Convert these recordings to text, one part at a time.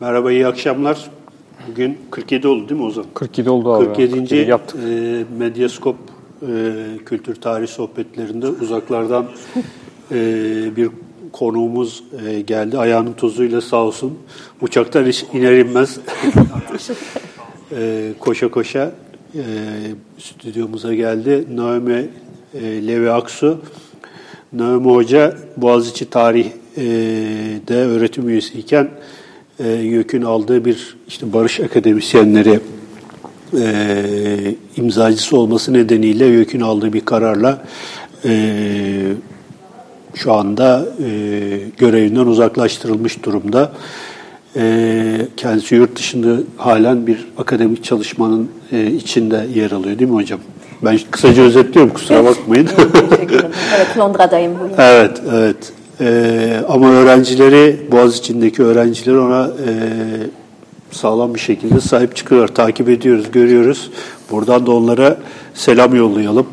Merhaba, iyi akşamlar. Bugün 47 oldu değil mi Ozan? 47 oldu abi. 47. 47 yaptık. E, Medyaskop e, Kültür Tarih Sohbetlerinde uzaklardan e, bir konuğumuz e, geldi. Ayağının tozuyla sağ olsun. Uçaktan hiç iner inmez. e, koşa koşa e, stüdyomuza geldi. Naomi e, Levi Aksu. Naomi Hoca Boğaziçi Tarih'de öğretim üyesiyken e, YÖK'ün aldığı bir işte barış akademisyenleri e, imzacısı olması nedeniyle YÖK'ün aldığı bir kararla e, şu anda e, görevinden uzaklaştırılmış durumda. E, kendisi yurt dışında halen bir akademik çalışmanın e, içinde yer alıyor değil mi hocam? Ben kısaca özetliyorum kusura bakmayın. evet Londra'dayım bugün. evet, evet. Ee, ama öğrencileri, Boğaziçi'ndeki öğrenciler ona e, sağlam bir şekilde sahip çıkıyor. Takip ediyoruz, görüyoruz. Buradan da onlara selam yollayalım.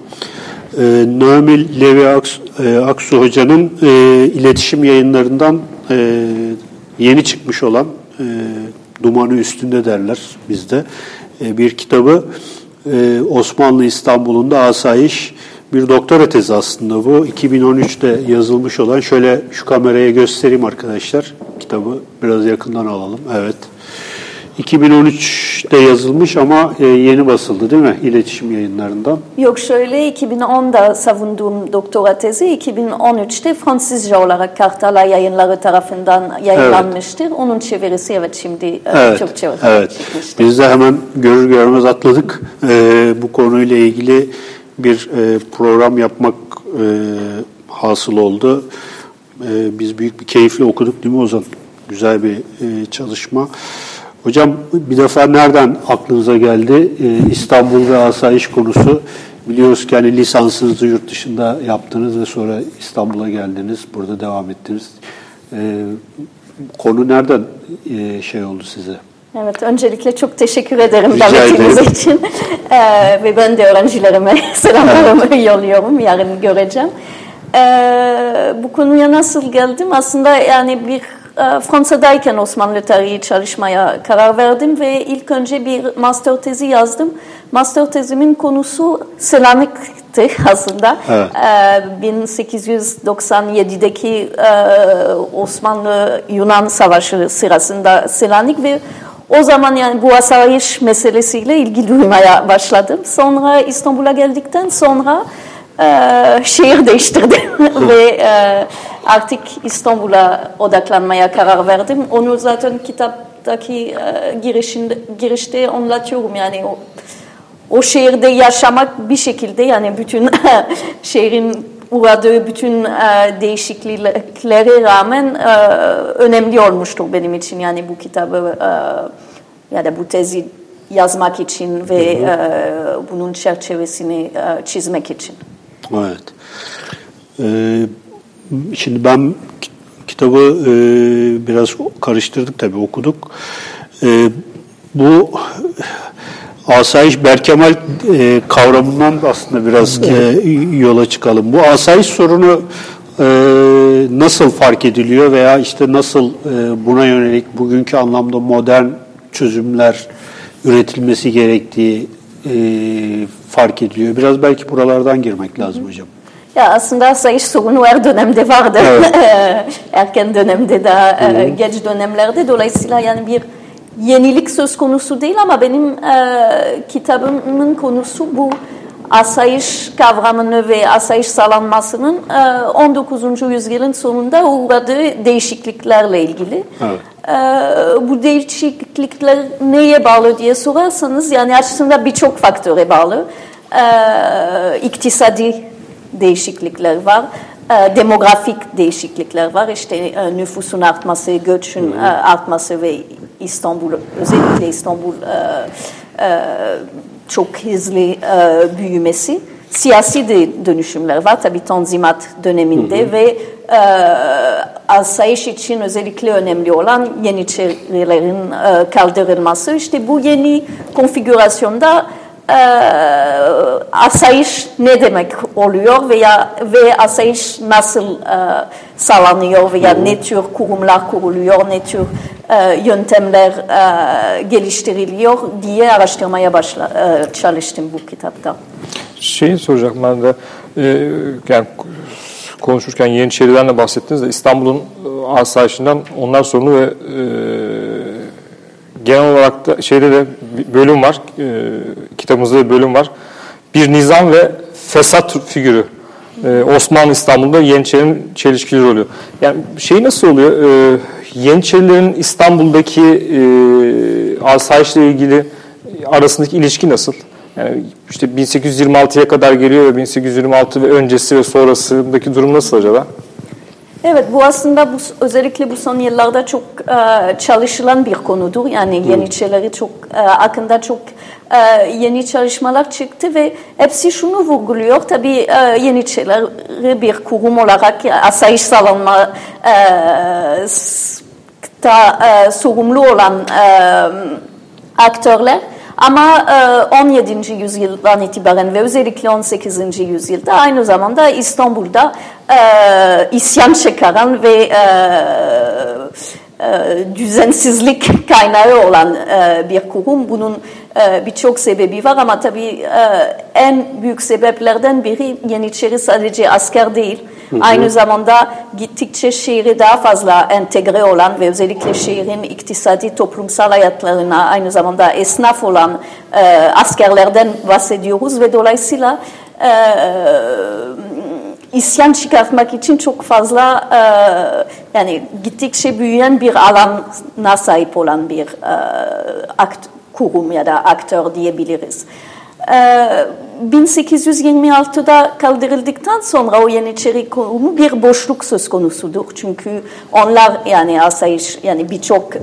Ee, Naomi Levi Aksu, e, Aksu Hoca'nın e, iletişim yayınlarından e, yeni çıkmış olan e, Dumanı Üstünde derler bizde. E, bir kitabı e, Osmanlı İstanbul'unda asayiş bir doktora tezi aslında bu. 2013'te yazılmış olan, şöyle şu kameraya göstereyim arkadaşlar. Kitabı biraz yakından alalım. Evet. 2013'te yazılmış ama e, yeni basıldı değil mi iletişim yayınlarından? Yok şöyle 2010'da savunduğum doktora tezi 2013'te Fransızca olarak Kartala yayınları tarafından yayınlanmıştır. Evet. Onun çevirisi evet şimdi e, evet. Türkçe olarak evet. çıkmıştır. Biz de hemen görür görmez atladık. Ee, bu konuyla ilgili bir e, program yapmak e, hasıl oldu. E, biz büyük bir keyifle okuduk değil mi Ozan? Güzel bir e, çalışma. Hocam bir defa nereden aklınıza geldi? E, İstanbul ve asayiş konusu. Biliyoruz ki hani lisansınızı yurt dışında yaptınız ve sonra İstanbul'a geldiniz. Burada devam ettiniz. E, konu nereden e, şey oldu size? Evet, öncelikle çok teşekkür ederim davetiniz için. Ee, ve ben de öğrencilerime selamlarımı evet. yolluyorum, yarın göreceğim. Ee, bu konuya nasıl geldim? Aslında yani bir e, Fransa'dayken Osmanlı tarihi çalışmaya karar verdim ve ilk önce bir master tezi yazdım. Master tezimin konusu Selanik'ti aslında. Evet. Ee, 1897'deki e, Osmanlı-Yunan Savaşı sırasında Selanik ve o zaman yani bu asayiş meselesiyle ilgi duymaya başladım. Sonra İstanbul'a geldikten sonra e, şehir değiştirdim ve e, artık İstanbul'a odaklanmaya karar verdim. Onu zaten kitaptaki e, girişinde, girişte anlatıyorum yani o, o şehirde yaşamak bir şekilde yani bütün şehrin uğradığı bütün e, değişikliklere rağmen e, önemli olmuştur benim için. Yani bu kitabı e, ya da bu tezi yazmak için ve hı hı. E, bunun çerçevesini e, çizmek için. Evet. Ee, şimdi ben kitabı e, biraz karıştırdık tabii okuduk. E, bu Asayiş Berkemal e, kavramından da aslında biraz e, yola çıkalım. Bu asayiş sorunu e, nasıl fark ediliyor veya işte nasıl e, buna yönelik bugünkü anlamda modern çözümler üretilmesi gerektiği e, fark ediliyor. Biraz belki buralardan girmek lazım hocam. Ya aslında asayiş sorunu her dönemde vardı. Evet. Erken dönemde de, geç dönemlerde. Dolayısıyla yani bir yenilik söz konusu değil ama benim e, kitabımın konusu bu asayiş kavramını ve asayiş sağlanmasının e, 19. yüzyılın sonunda uğradığı değişikliklerle ilgili. Evet. E, bu değişiklikler neye bağlı diye sorarsanız yani aslında birçok faktöre bağlı. E, iktisadi değişiklikler var. E, demografik değişiklikler var. İşte e, nüfusun artması, göçün e, artması ve İstanbul, özellikle İstanbul e, e, çok hızlı e, büyümesi. Siyasi de dönüşümler var tabi Tanzimat döneminde hı hı. ve e, asayiş için özellikle önemli olan Yeniçerilerin e, kaldırılması. İşte bu yeni konfigürasyonda e, asayiş ne demek oluyor veya ve asayiş nasıl e, sağlanıyor veya ne tür kurumlar kuruluyor, ne tür yöntemler e, geliştiriliyor diye araştırmaya başla, e, çalıştım bu kitapta. Şeyi soracaktım ben de, e, yani konuşurken Yeniçeri'den de bahsettiniz de İstanbul'un e, asayişinden onlar sorunu ve e, genel olarak da şeyde de bölüm var, e, kitabımızda bir bölüm var. Bir nizam ve fesat figürü. E, Osmanlı İstanbul'da Yeniçeri'nin çelişkili rolü. Yani şey nasıl oluyor? Yeniçerilerin İstanbul'daki e, asayişle ilgili arasındaki ilişki nasıl? Yani işte 1826'ya kadar geliyor ve 1826 ve öncesi ve sonrasındaki durum nasıl acaba? Evet bu aslında bu, özellikle bu son yıllarda çok e, çalışılan bir konudur. Yani Yeniçerileri çok e, hakkında çok e, yeni çalışmalar çıktı ve hepsi şunu vurguluyor. Tabii e, Yeniçerileri bir kurum olarak asayiş savunma e, da e, sorumlu olan e, aktörler ama 17. yüzyıldan itibaren ve özellikle 18. yüzyılda aynı zamanda İstanbul'da isyan çıkaran ve düzensizlik kaynağı olan bir kurum. Bunun birçok sebebi var ama tabii en büyük sebeplerden biri Yeniçeri sadece asker değil. Hı hı. Aynı zamanda gittikçe şehri daha fazla entegre olan ve özellikle şehrin iktisadi toplumsal hayatlarına aynı zamanda esnaf olan e, askerlerden bahsediyoruz ve dolayısıyla e, isyan çıkartmak için çok fazla e, yani gittikçe büyüyen bir alana sahip olan bir e, akt, kurum ya da aktör diyebiliriz. 1826'da ee, kaldırıldıktan sonra o Yeniçeri Kurumu bir boşluk söz konusudur. Çünkü onlar yani asayiş yani birçok e,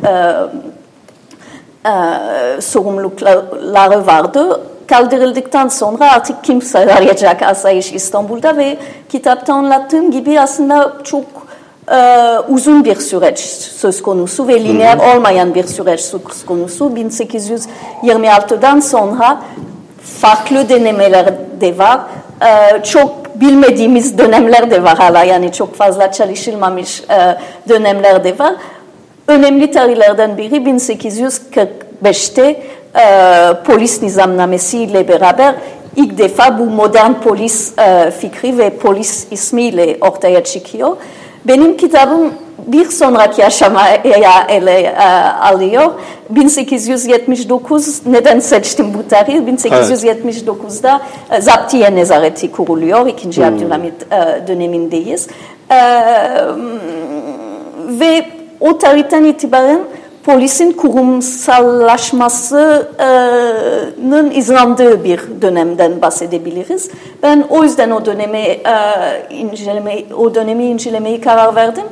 e, sorumlulukları vardı. Kaldırıldıktan sonra artık kim sağlayacak asayiş İstanbul'da ve kitapta anlattığım gibi aslında çok e, uzun bir süreç söz konusu ve lineer olmayan bir süreç söz konusu. 1826'dan sonra farklı denemeler de var. Ee, çok bilmediğimiz dönemler de var hala yani çok fazla çalışılmamış e, dönemler de var. Önemli tarihlerden biri 1845'te e, polis nizamnamesiyle beraber ilk defa bu modern polis e, fikri ve polis ismiyle ortaya çıkıyor. Benim kitabım bir sonraki aşamaya ele e, alıyor. 1879 neden seçtim bu tarih? 1879'da evet. E, Zaptiye Nezareti kuruluyor. İkinci hmm. Abdülhamit e, dönemindeyiz. Ve o tarihten itibaren polisin kurumsallaşmasının izlandığı bir dönemden bahsedebiliriz. Ben o yüzden o dönemi e, inceleme, o dönemi incelemeyi karar verdim.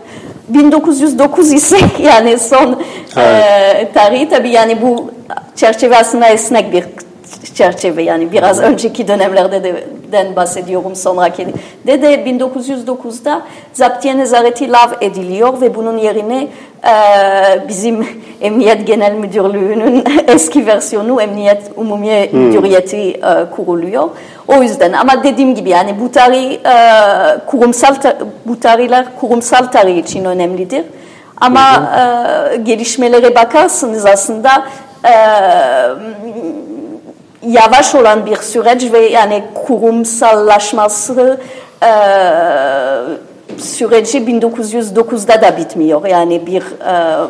1909 ise yani son evet. e, tarihi tabii yani bu çerçeve aslında esnek bir çerçeve yani biraz önceki dönemlerde de den bahsediyorum sonraki de de 1909'da zaptiye nezareti lav ediliyor ve bunun yerine e, bizim Emniyet Genel Müdürlüğü'nün eski versiyonu Emniyet Umumiye hmm. Müdüriyeti e, kuruluyor. O yüzden ama dediğim gibi yani bu tarih e, kurumsal bu tarihler kurumsal tarih için önemlidir. Ama e, gelişmelere bakarsınız aslında e, yavaş olan bir süreç ve yani kurumsallaşması e, süreci 1909'da da bitmiyor. Yani bir e,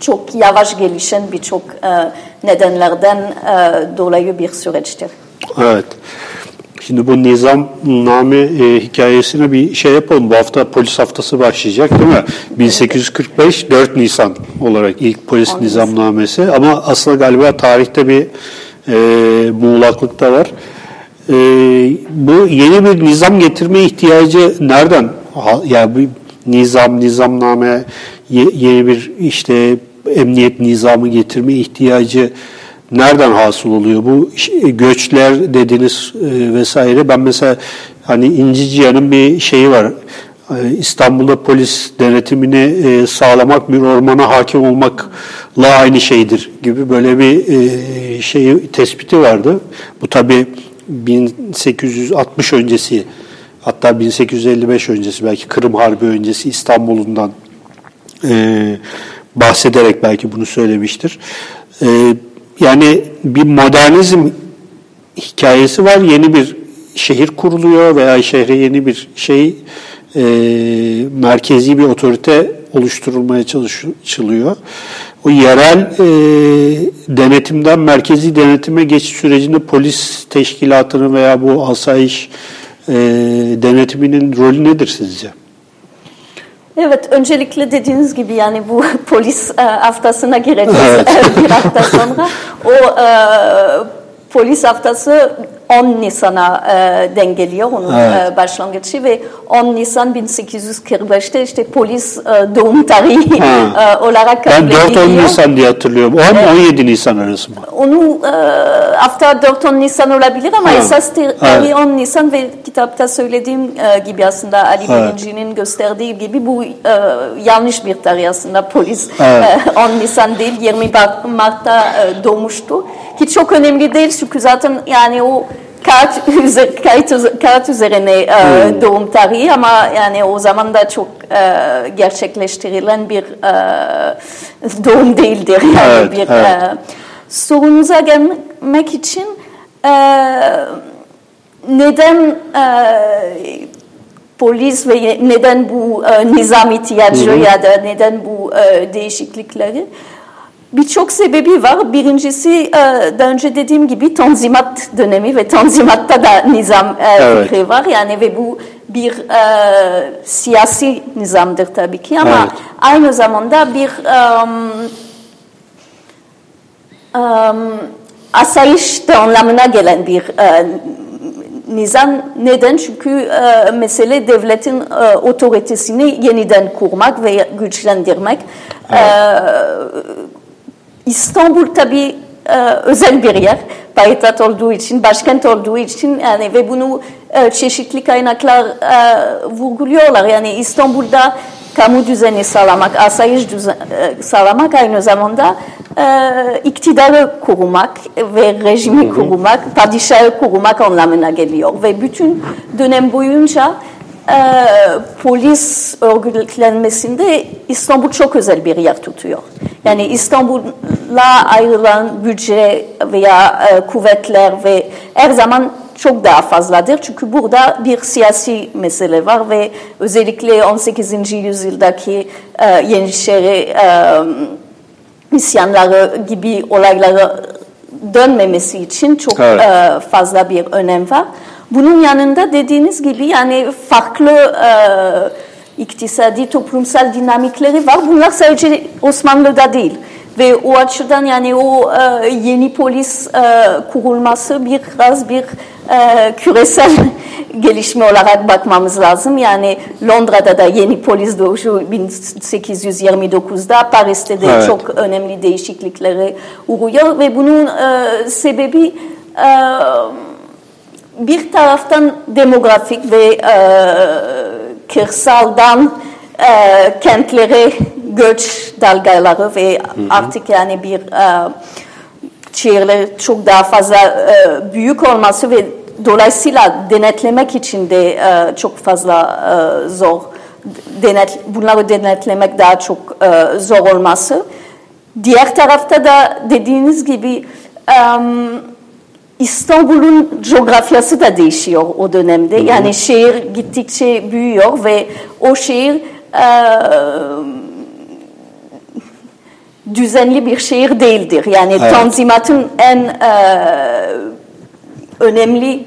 çok yavaş gelişen birçok e, nedenlerden e, dolayı bir süreçtir. Evet. Şimdi bu nizamname e, hikayesine bir şey yapalım. Bu hafta polis haftası başlayacak değil mi? 1845 4 Nisan olarak ilk polis nizamnamesi ama aslında galiba tarihte bir e, muğlaklık da var. E, bu yeni bir nizam getirme ihtiyacı nereden? Ha, yani bir nizam, nizamname, yeni bir işte emniyet nizamı getirme ihtiyacı nereden hasıl oluyor? Bu göçler dediniz e, vesaire. Ben mesela hani İnciciyan'ın bir şeyi var. E, İstanbul'da polis denetimini e, sağlamak bir ormana hakim olmakla aynı şeydir gibi böyle bir şey tespiti vardı. Bu tabi 1860 öncesi hatta 1855 öncesi belki Kırım Harbi öncesi İstanbul'undan bahsederek belki bunu söylemiştir. E, yani bir modernizm hikayesi var. Yeni bir şehir kuruluyor veya şehre yeni bir şey e, merkezi bir otorite oluşturulmaya çalışılıyor. O yerel e, denetimden merkezi denetime geçiş sürecinde polis teşkilatının veya bu asayiş e, denetiminin rolü nedir sizce? Evet, öncelikle dediğiniz gibi yani bu polis e, haftasına gireceğiz evet. bir hafta sonra. O e, polis haftası 10 Nisan'a e, denk geliyor onun evet. e, başlangıcı ve 10 Nisan 1845'te işte polis e, doğum tarihi e, olarak kabul ediliyor. Ben 4-10 Nisan diye hatırlıyorum. 10-17 Nisan arası mı? Onu e, hafta 4-10 Nisan olabilir ama ha. esas tarihi evet. 10 Nisan ve kitapta söylediğim e, gibi aslında Ali evet. Birinci'nin gösterdiği gibi bu e, yanlış bir tarih aslında polis evet. e, 10 Nisan değil 20 Mart'ta e, doğmuştu. Ki çok önemli değil çünkü zaten yani o kağıt, kağıt, kağıt üzerine e, hmm. doğum tarihi ama yani o zaman da çok e, gerçekleştirilen bir e, doğum değildir. Yani evet, bir evet. E, sorunuza gelmek için e, neden e, polis ve neden bu e, nizam ihtiyacı ya da neden bu e, değişiklikleri Birçok sebebi var. Birincisi e, daha önce dediğim gibi tanzimat dönemi ve tanzimatta da nizam e, evet. fikri var. Yani ve bu bir e, siyasi nizamdır tabii ki ama evet. aynı zamanda bir um, um, asayiş anlamına gelen bir uh, nizam. Neden? Çünkü uh, mesele devletin uh, otoritesini yeniden kurmak ve güçlendirmek. Evet. Uh, İstanbul tabii e, özel bir yer. Payitaht olduğu için, başkent olduğu için yani ve bunu e, çeşitli kaynaklar e, vurguluyorlar. Yani İstanbul'da kamu düzeni sağlamak, asayiş düzen, sağlamak aynı zamanda e, iktidarı korumak ve rejimi korumak, padişahı korumak anlamına geliyor. Ve bütün dönem boyunca e, polis örgütlenmesinde İstanbul çok özel bir yer tutuyor. Yani İstanbul'a ayrılan bütçe veya e, kuvvetler ve her zaman çok daha fazladır. Çünkü burada bir siyasi mesele var ve özellikle 18. yüzyıldaki e, Yeniçeri e, isyanları gibi olaylara dönmemesi için çok evet. e, fazla bir önem var. Bunun yanında dediğiniz gibi yani farklı e, iktisadi toplumsal dinamikleri var. Bunlar sadece Osmanlı'da değil. Ve o açıdan yani o e, yeni polis e, kurulması biraz bir e, küresel gelişme olarak bakmamız lazım. Yani Londra'da da yeni polis doğuşu 1829'da, Paris'te de evet. çok önemli değişikliklere uğruyor ve bunun e, sebebi e, bir taraftan demografik ve e, kırsaldan e, kentlere göç dalgaları ve hı hı. artık yani bir e, şehirler çok daha fazla e, büyük olması ve dolayısıyla denetlemek için de e, çok fazla e, zor denet, bunları denetlemek daha çok e, zor olması. Diğer tarafta da dediğiniz gibi um, İstanbul'un coğrafyası da değişiyor o dönemde. Yani şehir gittikçe büyüyor ve o şehir e, düzenli bir şehir değildir. Yani evet. Tanzimat'ın en e, önemli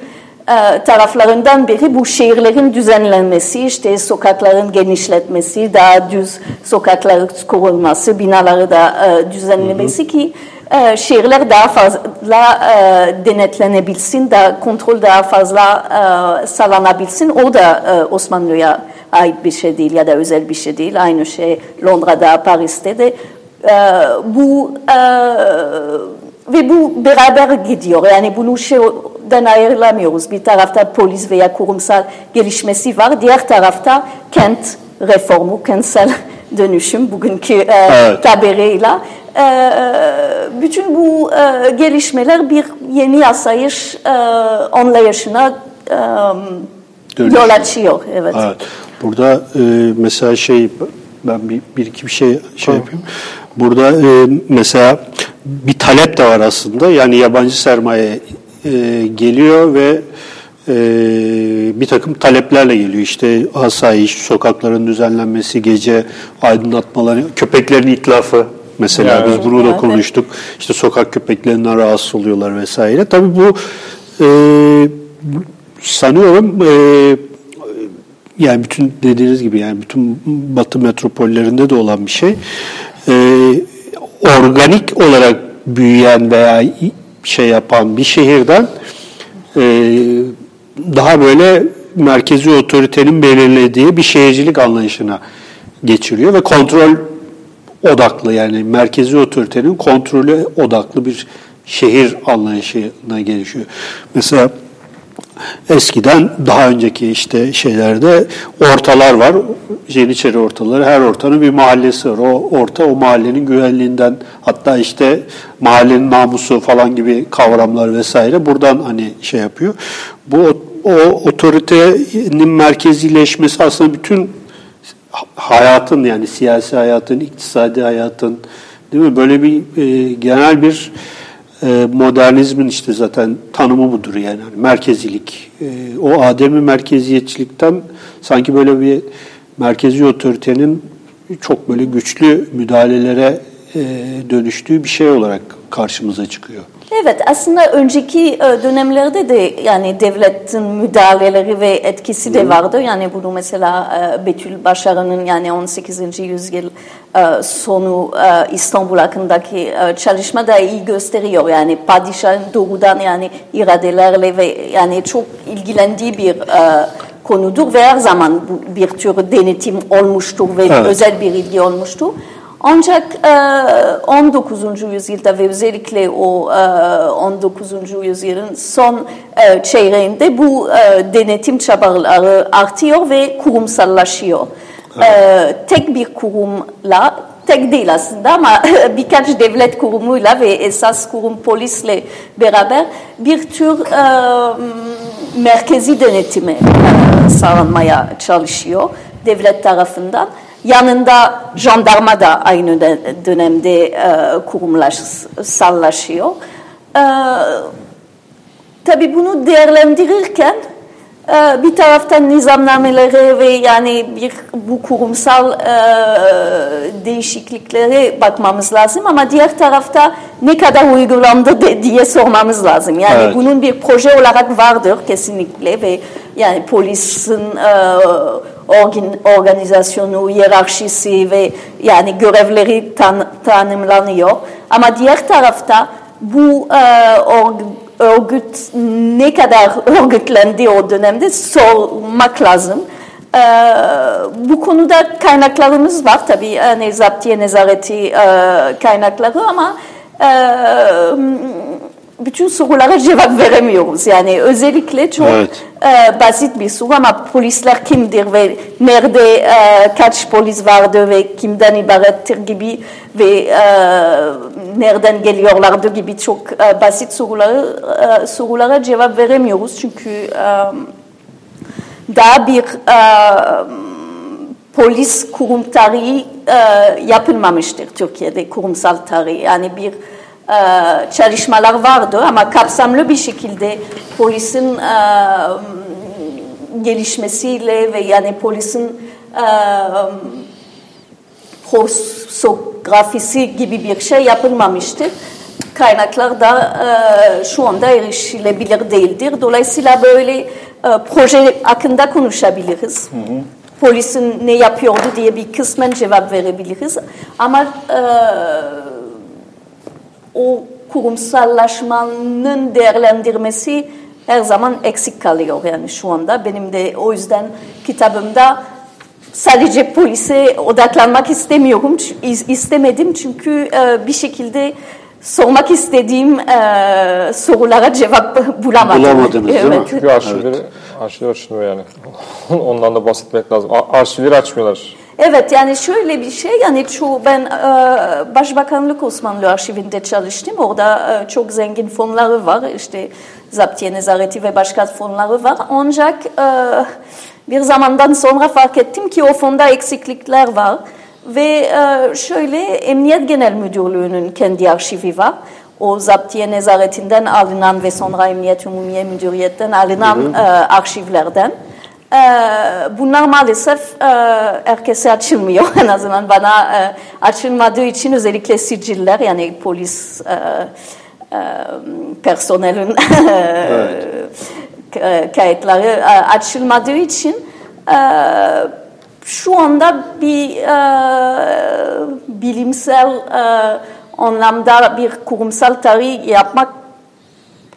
e, taraflarından biri bu şehirlerin düzenlenmesi, işte sokakların genişletmesi, daha düz sokaklar kurulması, binaları da e, düzenlemesi hı hı. ki e, şehirler daha fazla e, denetlenebilsin, daha kontrol daha fazla e, sağlanabilsin. O da e, Osmanlı'ya ait bir şey değil ya da özel bir şey değil. Aynı şey Londra'da, Paris'te de. Bu ve bu beraber gidiyor. Yani bunu şeyden ayrılamıyoruz. Bir tarafta polis veya kurumsal gelişmesi var. Diğer tarafta kent reformu, kentsel dönüşüm bugünkü e, evet. tabiriyle ee, bütün bu e, gelişmeler bir yeni asayiş e, anlayışına e, yol açıyor. Evet. evet. Burada mesela şey ben bir, bir iki bir şey şey yapayım. Burada e, mesela bir talep de var aslında. Yani yabancı sermaye e, geliyor ve e, bir takım taleplerle geliyor. İşte asayiş, sokakların düzenlenmesi, gece aydınlatmaları, köpeklerin itlafı mesela Yani. biz bunu da Evet. konuştuk. İşte sokak köpeklerinden rahatsız oluyorlar vesaire. Tabii bu e, sanıyorum e, yani bütün dediğiniz gibi yani bütün Batı metropollerinde de olan bir şey. E, organik olarak büyüyen veya şey yapan bir şehirden e, daha böyle merkezi otoritenin belirlediği bir şehircilik anlayışına geçiriyor ve kontrol odaklı yani merkezi otoritenin kontrolü odaklı bir şehir anlayışına gelişiyor. Mesela eskiden daha önceki işte şeylerde ortalar var. Yeniçeri ortaları. Her ortanın bir mahallesi var. O orta o mahallenin güvenliğinden hatta işte mahallenin namusu falan gibi kavramlar vesaire buradan hani şey yapıyor. Bu o otoritenin merkezileşmesi aslında bütün hayatın yani siyasi hayatın, iktisadi hayatın değil mi? Böyle bir e, genel bir modernizmin işte zaten tanımı budur yani. Hani merkezilik. E, o ademi merkeziyetçilikten sanki böyle bir merkezi otoritenin çok böyle güçlü müdahalelere dönüştüğü bir şey olarak karşımıza çıkıyor. Evet aslında önceki e, dönemlerde de yani devletin müdahaleleri ve etkisi de vardı. Yani bunu mesela e, Betül Başarı'nın yani 18. yüzyıl e, sonu e, İstanbul hakkındaki e, çalışma da iyi gösteriyor. Yani padişahın doğrudan yani iradelerle ve yani çok ilgilendiği bir e, konudur ve her zaman bir tür denetim olmuştur ve Evet. özel bir ilgi olmuştur. Ancak e, 19. yüzyılda ve özellikle o e, 19. yüzyılın son e, çeyreğinde bu e, denetim çabaları artıyor ve kurumsallaşıyor. E, tek bir kurumla, tek değil aslında ama birkaç devlet kurumuyla ve esas kurum polisle beraber bir tür e, merkezi denetimi e, sağlanmaya çalışıyor devlet tarafından. Yanında jandarma da aynı de- dönemde e, kurumsallaşıyor. E, tabii bunu değerlendirirken bir taraftan nizamnamelere ve yani bir bu kurumsal e, değişikliklere bakmamız lazım ama diğer tarafta ne kadar uygulandı de- diye sormamız lazım. Yani Evet. bunun bir proje olarak vardır kesinlikle ve yani polisin e, organ, organizasyonu, hiyerarşisi ve yani görevleri tan, tanımlanıyor. Ama diğer tarafta bu e, org- örgüt ne kadar örgütlendi o dönemde sormak lazım. E, bu konuda kaynaklarımız var tabii yani zaptiye nezareti e, kaynakları ama e, bütün sorulara cevap veremiyoruz. Yani özellikle çok Evet. e, basit bir soru ama polisler kimdir ve nerede e, kaç polis vardı ve kimden ibarettir gibi ve e, nereden geliyorlardı gibi çok e, basit soruları e, sorulara cevap veremiyoruz çünkü e, daha bir e, polis kurum tarihi e, yapılmamıştır Türkiye'de kurumsal tarih. Yani bir çalışmalar vardı ama kapsamlı bir şekilde polisin e, gelişmesiyle ve yani polisin e, prosografisi gibi bir şey yapılmamıştır. Kaynaklar da e, şu anda erişilebilir değildir. Dolayısıyla böyle e, proje hakkında konuşabiliriz. Polisin ne yapıyordu diye bir kısmen cevap verebiliriz. Ama e, o kurumsallaşmanın değerlendirmesi her zaman eksik kalıyor yani şu anda. Benim de o yüzden kitabımda sadece polise odaklanmak istemiyorum, is- istemedim çünkü e, bir şekilde sormak istediğim e, sorulara cevap bulamadım. Bulamadınız, değil mi? evet. Çünkü arşivleri, arşivler açılmıyor yani. Ondan da bahsetmek lazım. Arşivleri açmıyorlar. Evet yani şöyle bir şey yani çoğu ben e, Başbakanlık Osmanlı Arşivinde çalıştım. Orada e, çok zengin fonları var. İşte zaptiye nezareti ve başka fonları var. Ancak e, bir zamandan sonra fark ettim ki o fonda eksiklikler var. Ve e, şöyle Emniyet Genel Müdürlüğü'nün kendi arşivi var. O zaptiye nezaretinden alınan ve sonra Emniyet Umumiye Müdüriyet'ten alınan e, arşivlerden. E, bunlar maalesef e, herkese açılmıyor. En azından bana e, açılmadığı için özellikle siciller yani polis e, e, personelin e, kayıtları e, açılmadığı için e, şu anda bir e, bilimsel e, anlamda bir kurumsal tarih yapmak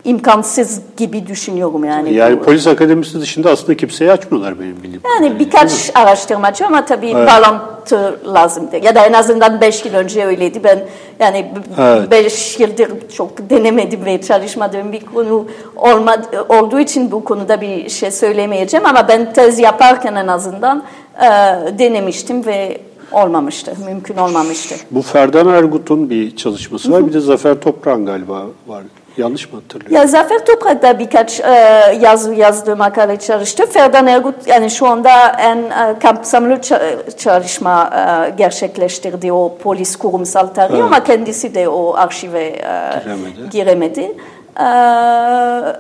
imkansız gibi düşünüyorum yani. Yani polis akademisi dışında aslında kimseye açmıyorlar benim bildiğim. Yani birkaç araştırmacı ama tabii evet. bağlantı lazımdır. Ya da en azından beş yıl önce öyleydi. Ben yani evet. beş yıldır çok denemedim ve çalışmadığım bir konu olmadı, olduğu için bu konuda bir şey söylemeyeceğim. Ama ben tez yaparken en azından e, denemiştim ve olmamıştı, mümkün olmamıştı. Bu Ferdan Ergut'un bir çalışması var. Bir de Zafer Toprak'ın galiba var. Yanlış mı hatırlıyorum? Ya Zafer Toprak'ta birkaç e, yazı yazdığı makale çalıştı. Ferdan Ergut yani şu anda en e, kapsamlı çalışma e, gerçekleştirdi o polis kurumsal tarihi evet. ama kendisi de o arşive e, giremedi. giremedi. Ee,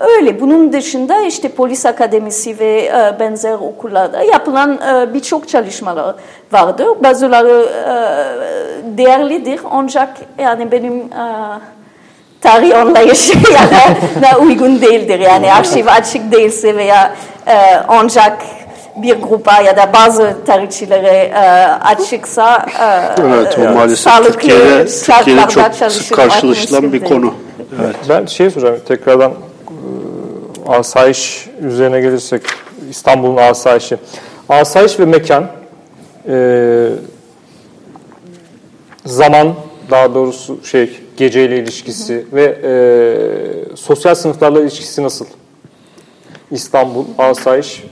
öyle. Bunun dışında işte polis akademisi ve e, benzer okullarda yapılan e, birçok çalışmalar vardır. Bazıları e, değerlidir ancak yani benim e, tarih anlayışı ya da, da uygun değildir. Yani arşiv açık değilse veya e, ancak bir grupa ya da bazı tarihçilere e, açıksa e, evet, o maalesef sağlıklı Türkiye'de, Türkiye'de çok karşılaşılan bir konu. Evet. Ben şey soracağım tekrardan e, asayiş üzerine gelirsek İstanbul'un asayişi. Asayiş ve mekan e, zaman daha doğrusu şey geceyle ilişkisi hı hı. ve e, sosyal sınıflarla ilişkisi nasıl? İstanbul, asayiş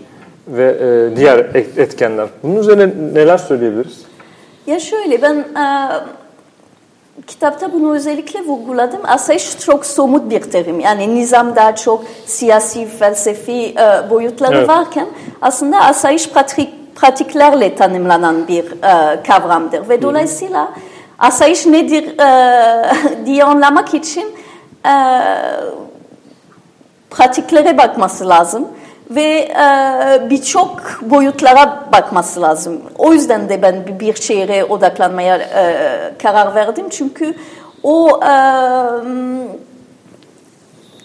ve e, diğer etkenler. Bunun üzerine neler söyleyebiliriz? Ya şöyle ben e, kitapta bunu özellikle vurguladım. Asayiş çok somut bir terim. Yani nizam daha çok siyasi, felsefi e, boyutları evet. varken aslında asayiş pratik, pratiklerle tanımlanan bir e, kavramdır. Ve dolayısıyla hı hı asayiş nedir e, diye anlamak için e, pratiklere bakması lazım ve e, birçok boyutlara bakması lazım. O yüzden de ben bir şehre odaklanmaya e, karar verdim çünkü o e,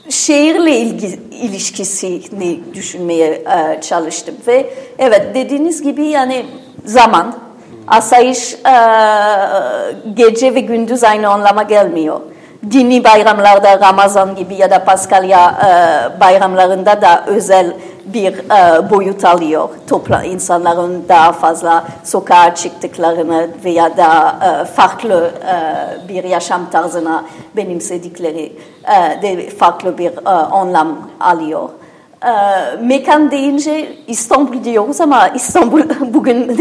şehirle ilgi, ilişkisini düşünmeye e, çalıştım ve evet dediğiniz gibi yani zaman Asayiş e, gece ve gündüz aynı anlama gelmiyor. Dini bayramlarda Ramazan gibi ya da Paskalya e, bayramlarında da özel bir e, boyut alıyor. Topla insanların daha fazla sokağa çıktıklarını veya da e, farklı e, bir yaşam tarzına benimsedikleri e, de farklı bir e, anlam alıyor. E, mekan deyince İstanbul diyoruz ama İstanbul bugün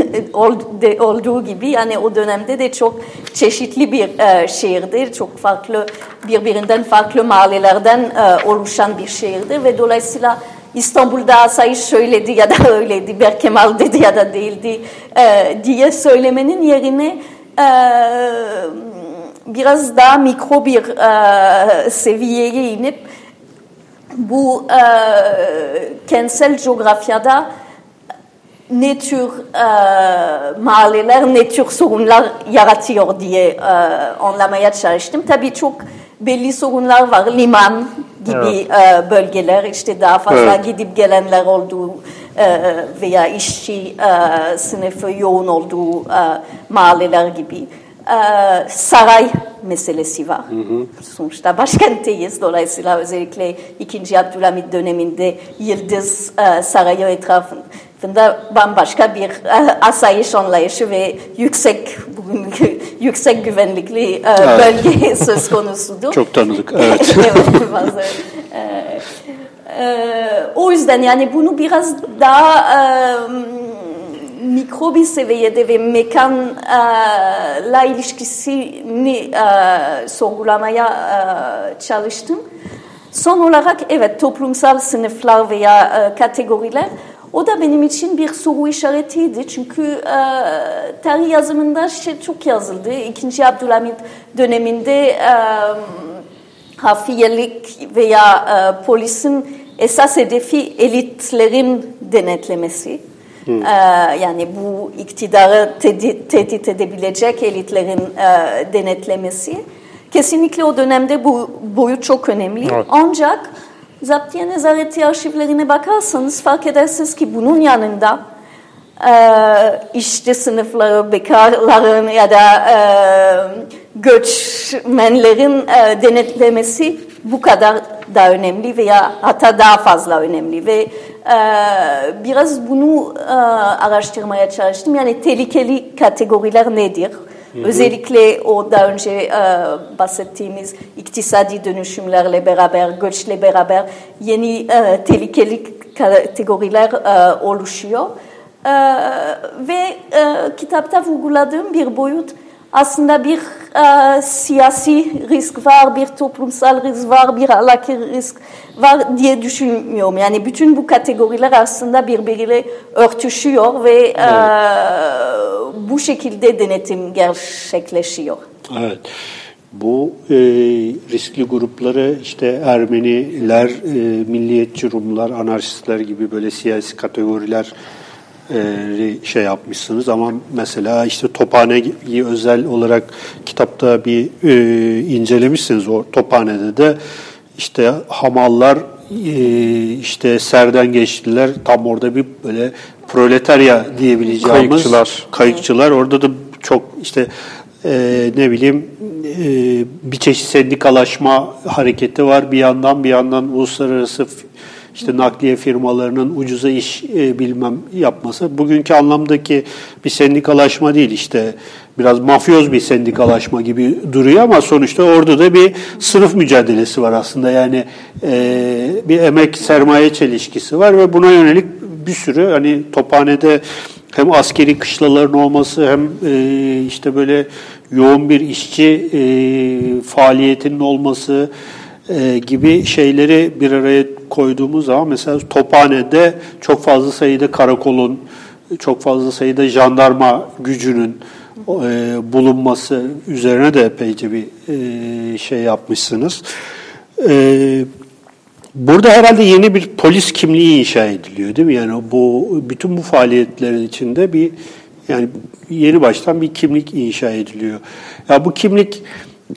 olduğu gibi yani o dönemde de çok çeşitli bir e, şehirdir. Çok farklı birbirinden farklı mahallelerden e, oluşan bir şehirdir ve dolayısıyla İstanbul'da asayiş söyledi ya da öyleydi, Berkemal dedi ya da değildi e, diye söylemenin yerine e, biraz daha mikro bir e, seviyeye inip bu e, kentsel coğrafyada ne tür e, mahalleler, ne tür sorunlar yaratıyor diye e, anlamaya çalıştım. Tabii çok belli sorunlar var. Liman gibi evet. e, bölgeler, işte daha fazla evet. gidip gelenler olduğu e, veya işçi e, sınıfı yoğun olduğu e, mahalleler gibi. E, saray meselesi var. Hı hı. Sonuçta başkentteyiz. Dolayısıyla özellikle 2. Abdülhamit döneminde Yıldız e, Sarayı etrafında bambaşka bir e, asayiş anlayışı ve yüksek yüksek güvenlikli e, evet. bölge söz konusudur. Çok tanıdık. Evet. evet bazı, e, e, o yüzden yani bunu biraz daha e, mikro bir seviyede ve mekanla ilişkisini e, sorgulamaya e, çalıştım. Son olarak evet toplumsal sınıflar veya e, kategoriler O da benim için bir soru işaretiydi. Çünkü e, tarih yazımında şey çok yazıldı. İkinci Abdülhamit döneminde e, hafiyelik veya e, polisin esas hedefi elitlerin denetlemesi. Hmm. Yani bu iktidarı tehdit, edebilecek elitlerin e, denetlemesi. Kesinlikle o dönemde bu boyut çok önemli. Evet. Ancak Zaptiye Nezareti arşivlerine bakarsanız fark edersiniz ki bunun yanında e, işçi sınıfları, bekarların ya da e, göçmenlerin denetlemesi bu kadar da önemli veya hatta daha fazla önemli ve e, biraz bunu e, araştırmaya çalıştım. Yani tehlikeli kategoriler nedir? Hı hı. Özellikle o daha önce e, bahsettiğimiz iktisadi dönüşümlerle beraber, göçle beraber yeni e, tehlikeli kategoriler e, oluşuyor. E, ve e, kitapta vurguladığım bir boyut aslında bir e, siyasi risk var, bir toplumsal risk var, bir ahlaki risk var diye düşünmüyorum. Yani bütün bu kategoriler aslında birbiriyle örtüşüyor ve evet. e, bu şekilde denetim gerçekleşiyor. Evet. Bu e, riskli grupları işte Ermeniler, e, milliyetçi Rumlar, anarşistler gibi böyle siyasi kategoriler şey yapmışsınız ama mesela işte Tophane'yi özel olarak kitapta bir e, incelemişsiniz. O Tophane'de de işte hamallar e, işte serden geçtiler tam orada bir böyle proletarya diyebileceğimiz kayıkçılar. Kayıkçılar orada da çok işte e, ne bileyim e, bir çeşit sendikalaşma hareketi var bir yandan bir yandan uluslararası işte nakliye firmalarının ucuza iş e, bilmem yapması. Bugünkü anlamdaki bir sendikalaşma değil işte biraz mafyoz bir sendikalaşma gibi duruyor ama sonuçta orada da bir sınıf mücadelesi var aslında. Yani e, bir emek sermaye çelişkisi var ve buna yönelik bir sürü hani tophanede hem askeri kışlaların olması hem e, işte böyle yoğun bir işçi e, faaliyetinin olması e, gibi şeyleri bir araya koyduğumuz zaman mesela Tophane'de çok fazla sayıda karakolun, çok fazla sayıda jandarma gücünün e, bulunması üzerine de epeyce bir e, şey yapmışsınız. E, burada herhalde yeni bir polis kimliği inşa ediliyor değil mi? Yani bu bütün bu faaliyetlerin içinde bir yani yeni baştan bir kimlik inşa ediliyor. Ya bu kimlik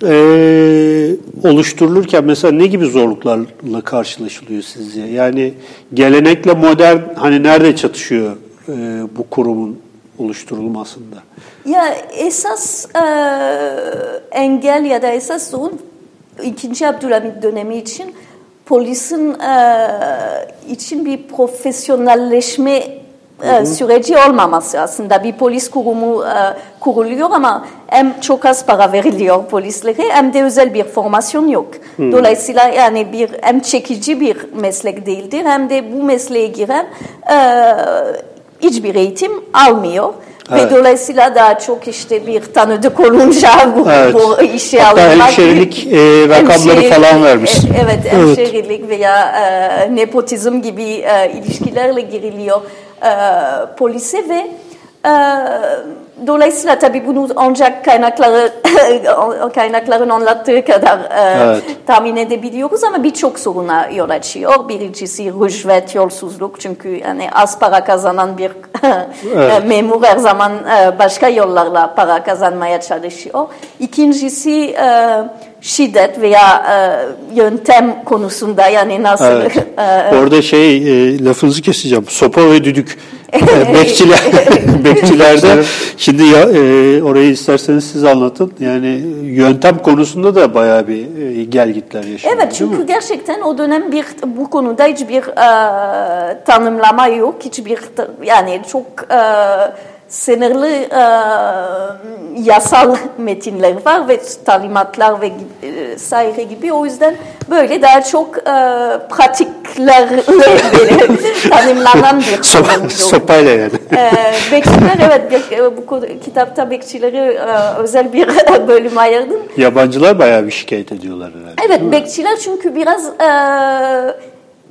e, oluşturulurken mesela ne gibi zorluklarla karşılaşılıyor sizce? Yani gelenekle modern hani nerede çatışıyor e, bu kurumun oluşturulmasında? Ya esas e, engel ya da esas sorun ikinci Abdülhamit dönemi için polisin e, için bir profesyonelleşme e, süreci olmaması aslında bir polis kurumu e, kuruluyor ama hem çok az para veriliyor polislere hem de özel bir formasyon yok. Dolayısıyla yani bir hem çekici bir meslek değildir hem de bu mesleğe giren e, hiçbir eğitim almıyor. Evet. Ve dolayısıyla daha çok işte bir tanıdık olunca bu, evet. bu işe Hatta alınmak. hemşerilik e, rakamları falan vermiş. E, evet, hemşerilik evet. veya e, nepotizm gibi e, ilişkilerle giriliyor e, polise ve e, dolayısıyla tabii bunu ancak kaynakları kaynakların anlattığı kadar e, evet. tahmin edebiliyoruz ama birçok soruna yol açıyor. Birincisi rüşvet, yolsuzluk çünkü yani az para kazanan bir evet. memur her zaman e, başka yollarla para kazanmaya çalışıyor. İkincisi e, şiddet veya e, yöntem konusunda yani nasıl evet. e, orada şey e, lafınızı keseceğim sopa ve düdük e, bekçiler bekçilerde şimdi ya, e, orayı isterseniz siz anlatın. Yani yöntem konusunda da bayağı bir e, gelgitler yaşıyor. Evet çünkü gerçekten o dönem bir bu konuda hiçbir e, tanımlama yok. Hiçbir yani çok e, sınırlı e, yasal metinler var ve talimatlar ve e, saire gibi. O yüzden böyle daha çok e, pratiklerle tanımlanan bir Sopa, Sopayla yani. E, bekçiler evet bir, e, bu kitapta bekçileri e, özel bir bölüm ayırdım. Yabancılar bayağı bir şikayet ediyorlar herhalde. Evet bekçiler çünkü biraz e,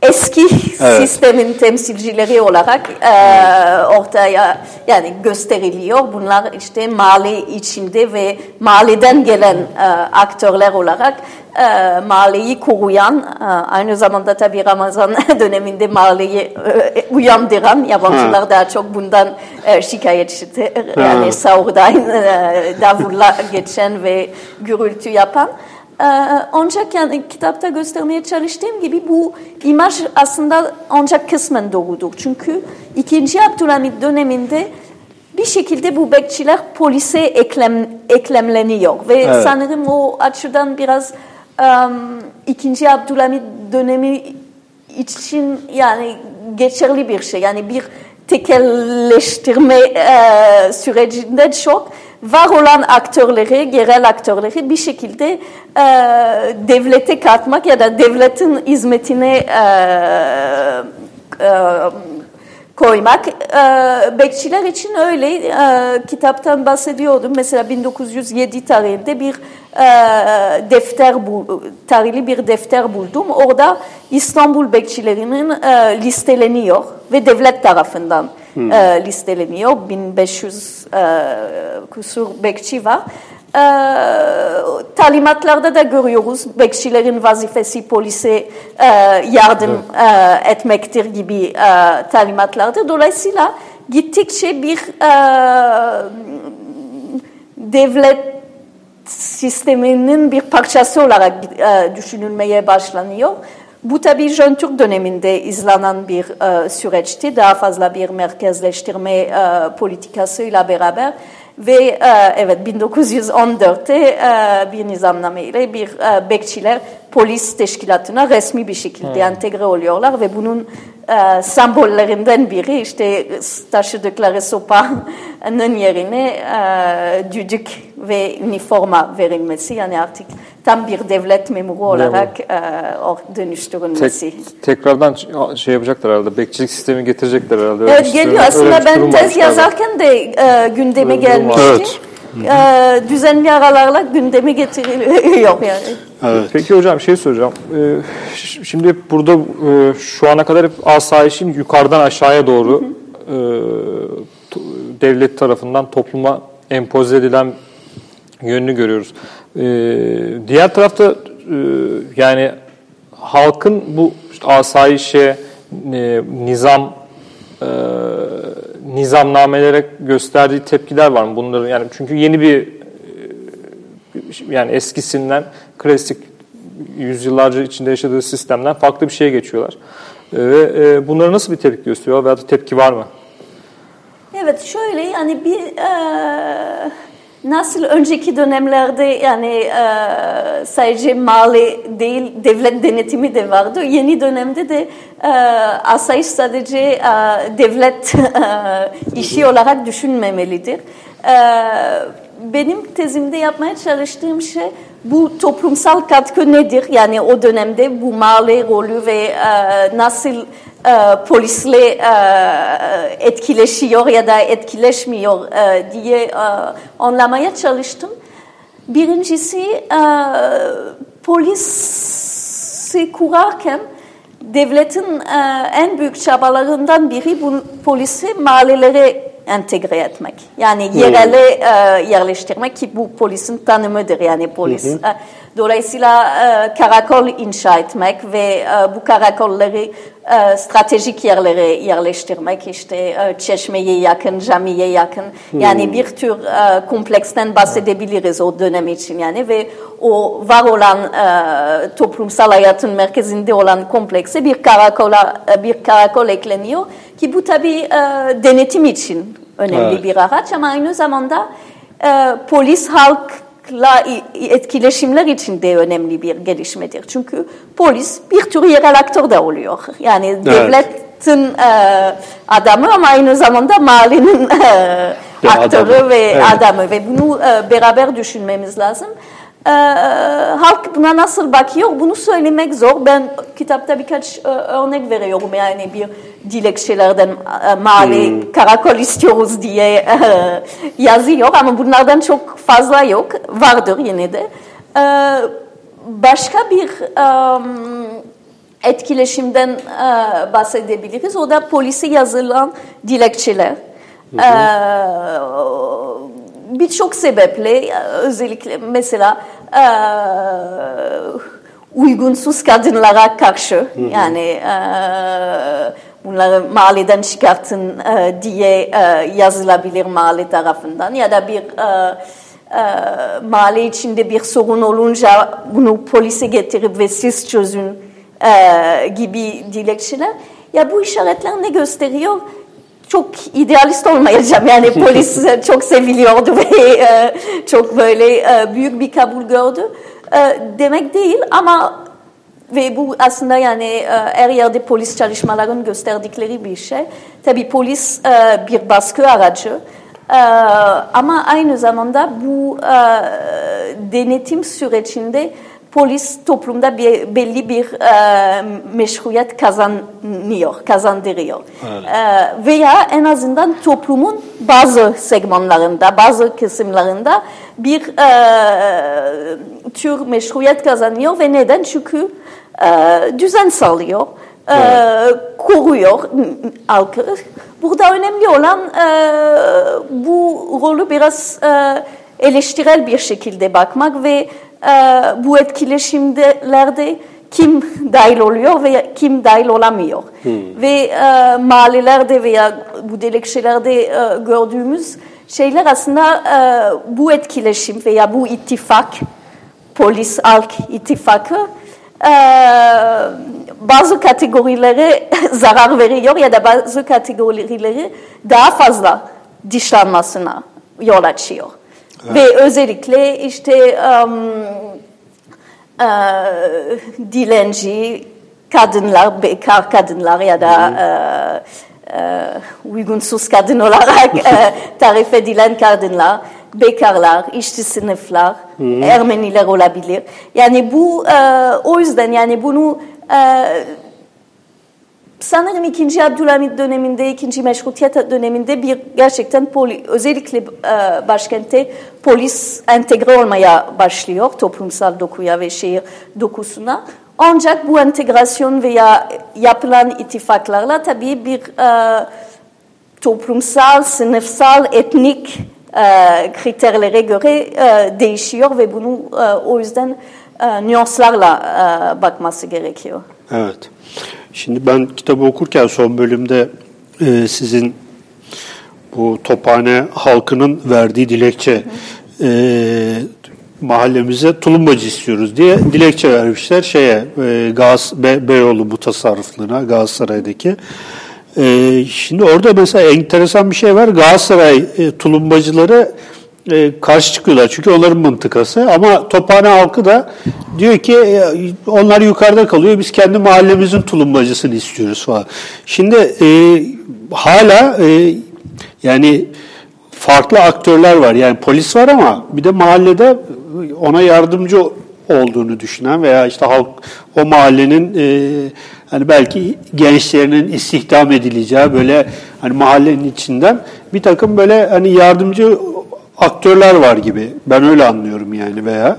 eski Evet. sistemin temsilcileri olarak e, ortaya yani gösteriliyor. Bunlar işte mahalle içinde ve mahalleden gelen e, aktörler olarak e, mahalleyi koruyan, e, aynı zamanda tabii Ramazan döneminde mahalleyi e, uyandıran, yabancılar daha çok bundan e, şikayetçidir. Yani Ha. sahurdan e, davulla geçen ve gürültü yapan. Ee, Ancak yani kitapta göstermeye çalıştığım gibi bu imaj aslında ancak kısmen doğrudur. Çünkü 2. Abdülhamit döneminde bir şekilde bu bekçiler polise eklem, eklemleniyor. Ve Evet. sanırım o açıdan biraz um, 2. Abdülhamit dönemi için yani geçerli bir şey. Yani bir tekelleştirme e, sürecinde çok var olan aktörleri, yerel aktörleri bir şekilde e, devlete katmak ya da devletin hizmetine e, e, koymak. E, bekçiler için öyle e, kitaptan bahsediyordum. Mesela 1907 tarihinde bir e, defter bul, tarihli bir defter buldum. Orada İstanbul bekçilerinin e, listeleniyor ve devlet tarafından e, listeleniyor. 1500 e, kusur bekçi var. E, talimatlarda da görüyoruz bekçilerin vazifesi polise e, yardım e, etmektir gibi e, talimatlarda. Dolayısıyla gittikçe bir e, devlet sisteminin bir parçası olarak e, düşünülmeye başlanıyor. Bu tabii Jön Türk döneminde izlenen bir e, süreçti. Daha fazla bir merkezleştirme e, politikasıyla beraber ve e, evet 1914'te e, bir nizamnameyle bir e, bekçiler polis teşkilatına resmi bir şekilde entegre oluyorlar ve bunun e, sembollerinden biri işte taşıdıkları sopanın yerine e, düdük ve üniforma verilmesi. Yani artık tam bir devlet memuru olarak e, dönüştürülmesi. Tek, tekrardan şey yapacaklar herhalde. Bekçilik sistemi getirecekler herhalde. Evet geliyor. Aslında ben tez yazarken de e, gündeme Öyle gelmişti. E, düzenli aralarla gündeme getiriliyor yani. Evet. Peki hocam şey soracağım. Ee, şimdi burada e, şu ana kadar hep asayişin yukarıdan aşağıya doğru e, to- devlet tarafından topluma empoze edilen yönünü görüyoruz. Ee, diğer tarafta e, yani halkın bu işte asayişe, e, nizam e, nizamnamelere gösterdiği tepkiler var mı? Bunların yani çünkü yeni bir yani eskisinden klasik yüzyıllarca içinde yaşadığı sistemden farklı bir şeye geçiyorlar. Ee, Ve e, bunlara nasıl bir tepki gösteriyor veya tepki var mı? Evet şöyle yani bir e, nasıl önceki dönemlerde yani e, sadece mali değil devlet denetimi de vardı. Yeni dönemde de e, asayiş sadece e, devlet e, işi olarak düşünmemelidir. E, benim tezimde yapmaya çalıştığım şey bu toplumsal katkı nedir? Yani o dönemde bu mahalle rolü ve e, nasıl e, polisle e, etkileşiyor ya da etkileşmiyor e, diye e, anlamaya çalıştım. Birincisi e, polisi kurarken devletin e, en büyük çabalarından biri bu polisi mahallelere entegre etmek. Yani yerele e, yerleştirmek ki bu polisin tanımıdır yani polis. E, Dolayısıyla e, karakol inşa etmek ve e, bu karakolları e, stratejik yerlere yerleştirmek işte e, çeşmeye yakın, camiye yakın yani bir tür e, kompleksten bahsedebiliriz o dönem için yani ve o var olan e, toplumsal hayatın merkezinde olan komplekse bir karakola e, bir karakol ekleniyor ki bu tabii e, denetim için önemli Evet. bir araç ama aynı zamanda e, polis halkla etkileşimler için de önemli bir gelişmedir. Çünkü polis bir tür yerel aktör de oluyor. Yani devletin e, adamı ama aynı zamanda mahallenin e, aktörü adamı. ve Evet. adamı ve bunu e, beraber düşünmemiz lazım. E, halk buna nasıl bakıyor bunu söylemek zor. Ben kitapta birkaç e, örnek veriyorum yani bir dilekçelerden e, mahalle karakol istiyoruz diye e, yazıyor ama bunlardan çok fazla yok. Vardır yine de. E, başka bir e, etkileşimden e, bahsedebiliriz. O da polise yazılan dilekçeler. E, Birçok sebeple özellikle mesela e, uygunsuz kadınlara karşı hı hı. yani e, bunları mahalleden çıkartın e, diye e, yazılabilir mahalle tarafından ya da bir e, e, mahalle içinde bir sorun olunca bunu polise getirip ve siz çözün e, gibi dilekçeler. Ya bu işaretler ne gösteriyor? Çok idealist olmayacağım yani polis çok seviliyordu ve e, çok böyle e, büyük bir kabul gördü e, demek değil ama ve bu aslında yani e, her yerde polis çalışmaların gösterdikleri bir şey. Tabii polis e, bir baskı aracı. Ama aynı zamanda bu denetim sürecinde polis toplumda bir, belli bir meşruiyet kazanıyor, kazandırıyor. Evet. veya en azından toplumun bazı segmentlarında, bazı kısımlarında bir tür meşruiyet kazanıyor ve neden? Çünkü e, düzen sağlıyor, e, evet. koruyor halkı. Burada önemli olan e, bu rolü biraz e, eleştirel bir şekilde bakmak ve e, bu etkileşimlerde kim dahil oluyor veya kim dahil olamıyor. Hmm. Ve e, mahallelerde veya bu dilekçelerde e, gördüğümüz şeyler aslında e, bu etkileşim veya bu ittifak, polis halk ittifakı ee, bazı kategorilere zarar veriyor ya da bazı kategorileri daha fazla dışlanmasına yol açıyor. Evet. Ve özellikle işte um, uh, dilenci kadınlar, bekar kadınlar ya da uh, uh, uygunsuz kadın olarak uh, tarif edilen kadınlar bekarlar, işçi sınıflar, hmm. Ermeniler olabilir. Yani bu e, o yüzden yani bunu e, sanırım ikinci Abdülhamit döneminde, ikinci Meşrutiyet döneminde bir gerçekten poli, özellikle e, başkente polis entegre olmaya başlıyor toplumsal dokuya ve şehir dokusuna. Ancak bu entegrasyon veya yapılan ittifaklarla tabii bir e, toplumsal, sınıfsal, etnik e, kriterlere göre e, değişiyor ve bunu e, o yüzden e, nüanslarla e, bakması gerekiyor. Evet. Şimdi ben kitabı okurken son bölümde e, sizin bu Tophane halkının verdiği dilekçe e, mahallemize tulumbacı istiyoruz diye dilekçe vermişler şeye e, Gaz Be, Beyoğlu bu tasarrufluğuna Galatasaray'daki. Ee, şimdi orada mesela enteresan bir şey var. Galatasaray e, tulumbacıları e, karşı çıkıyorlar. Çünkü onların mıntıkası. Ama Tophane halkı da diyor ki e, onlar yukarıda kalıyor. Biz kendi mahallemizin tulumbacısını istiyoruz falan. Şimdi e, hala e, yani farklı aktörler var. Yani polis var ama bir de mahallede ona yardımcı olduğunu düşünen veya işte halk o mahallenin e, hani belki gençlerinin istihdam edileceği böyle hani mahallenin içinden bir takım böyle hani yardımcı aktörler var gibi. Ben öyle anlıyorum yani veya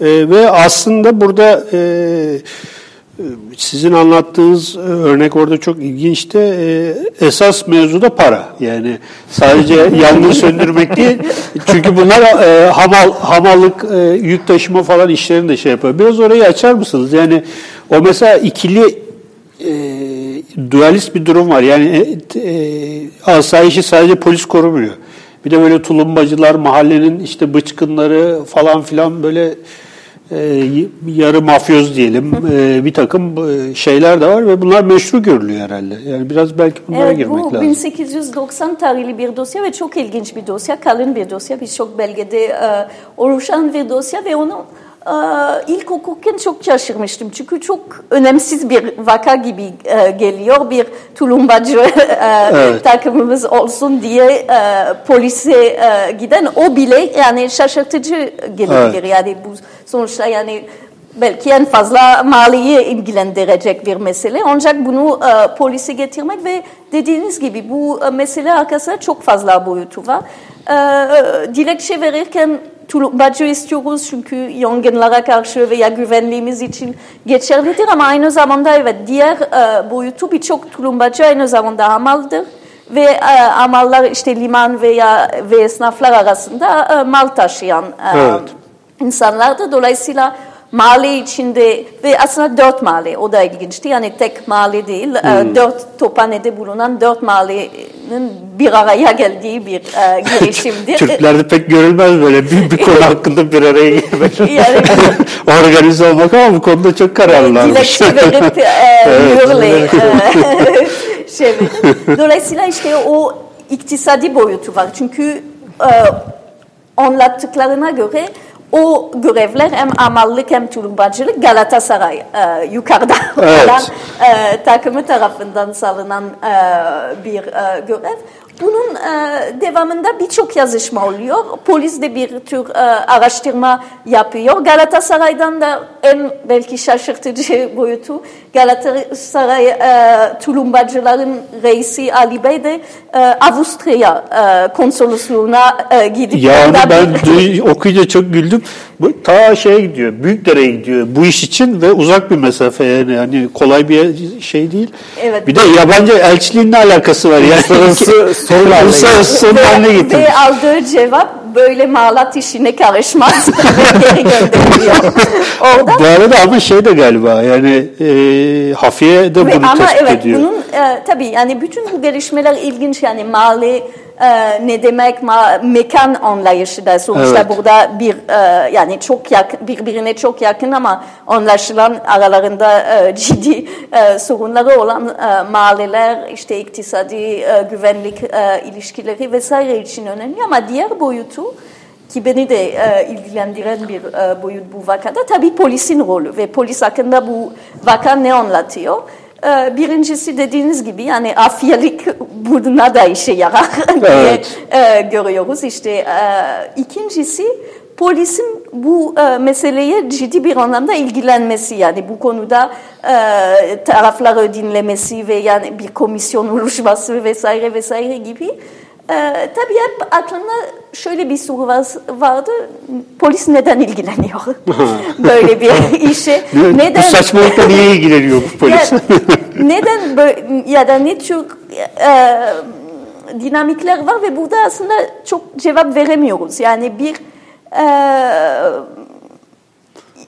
e, ve aslında burada e, sizin anlattığınız örnek orada çok ilginçti. E, esas mevzu da para. Yani sadece yangın söndürmek değil. Çünkü bunlar e, hamal hamallık, e, yük taşıma falan işlerini de şey yapıyor. Biraz orayı açar mısınız? Yani o mesela ikili e, dualist bir durum var. Yani e, e, asayişi sadece polis korumuyor. Bir de böyle tulumbacılar, mahallenin işte bıçkınları falan filan böyle e, yarı mafyoz diyelim e, bir takım e, şeyler de var ve bunlar meşru görülüyor herhalde. Yani biraz belki bunlara evet, girmek bu lazım. Bu 1890 tarihli bir dosya ve çok ilginç bir dosya, kalın bir dosya, birçok belgede e, oluşan bir dosya ve onu ee, ilk okurken çok şaşırmıştım. Çünkü çok önemsiz bir vaka gibi e, geliyor. Bir tulumbacı e, evet. takımımız olsun diye e, polise giden o bile yani şaşırtıcı gelebilir. Evet. Yani bu sonuçta yani belki en fazla maliyi ilgilendirecek bir mesele. Ancak bunu e, polise getirmek ve dediğiniz gibi bu e, mesele arkasında çok fazla boyutu var. E, dilekçe verirken tulumbacı istiyoruz çünkü yangınlara karşı veya güvenliğimiz için geçerlidir ama aynı zamanda evet diğer e, boyutu birçok tulumbacı aynı zamanda amaldır ve e, amallar işte liman veya ve esnaflar arasında e, mal taşıyan e, Evet. insanlardı. Dolayısıyla mahalle içinde ve aslında dört mahalle o da ilginçti. Yani tek mahalle değil, e, dört tophanede bulunan dört mahallenin bir araya geldiği bir e, girişimdir. Türklerde pek görülmez böyle bir, bir konu hakkında bir araya gelmek. Yani- Organize olmak ama bu konuda çok kararlılarmış. dilekçe verip e, yürüle, e, şey. Dolayısıyla işte o iktisadi boyutu var. Çünkü e, anlattıklarına göre o görevler hem amallık hem tulumbacılık Galatasaray e, yukarıda Evet. olan e, takımı tarafından sağlanan e, bir e, görev. Bunun e, devamında birçok yazışma oluyor. Polis de bir tür e, araştırma yapıyor. Galatasaray'dan da en belki şaşırtıcı boyutu Galatasaray e, tulumbacıların reisi Ali Bey de e, Avusturya e, konsolosluğuna e, gidip Yani ben bir- okuyunca çok güldüm. Bu ta şeye gidiyor, Büyükdere'ye gidiyor bu iş için ve uzak bir mesafe yani hani kolay bir şey değil. Evet. Bir de yabancı elçiliğin ne alakası var yani? Uluslararası sorun haline Uluslararası sorun haline ve, getirmiş. ve aldığı cevap böyle malat işine karışmaz ve geri gönderiliyor. Orada Bu arada ama şey de galiba yani e, Hafiye de Ve bunu ama tespit evet ediyor. bunun e, tabii yani bütün bu gelişmeler ilginç yani mahalle e, ne demek ma, mekan anlayışı da sonuçta Evet. burada bir e, yani çok yakın birbirine çok yakın ama anlaşılan aralarında e, ciddi e, sorunları olan e, mahalleler işte iktisadi e, güvenlik e, ilişkileri vesaire için önemli ama diğer boyutu ki beni de e, ilgilendiren bir e, boyut bu vakada tabii polisin rolü ve polis hakkında bu vaka ne anlatıyor? E, birincisi dediğiniz gibi yani afiyelik buna da işe yarar diye Evet. e, görüyoruz. İşte e, ikincisi polisin bu e, meseleye ciddi bir anlamda ilgilenmesi yani bu konuda e, tarafları dinlemesi ve yani bir komisyon oluşması vesaire vesaire gibi ee, tabii hep aklımda şöyle bir soru var, vardı. Polis neden ilgileniyor? Böyle bir işe. Ne- neden? Bu saçmalıkla niye ilgileniyor bu polis? Ya, neden böyle, ya da ne tür e, dinamikler var ve burada aslında çok cevap veremiyoruz. Yani bir e,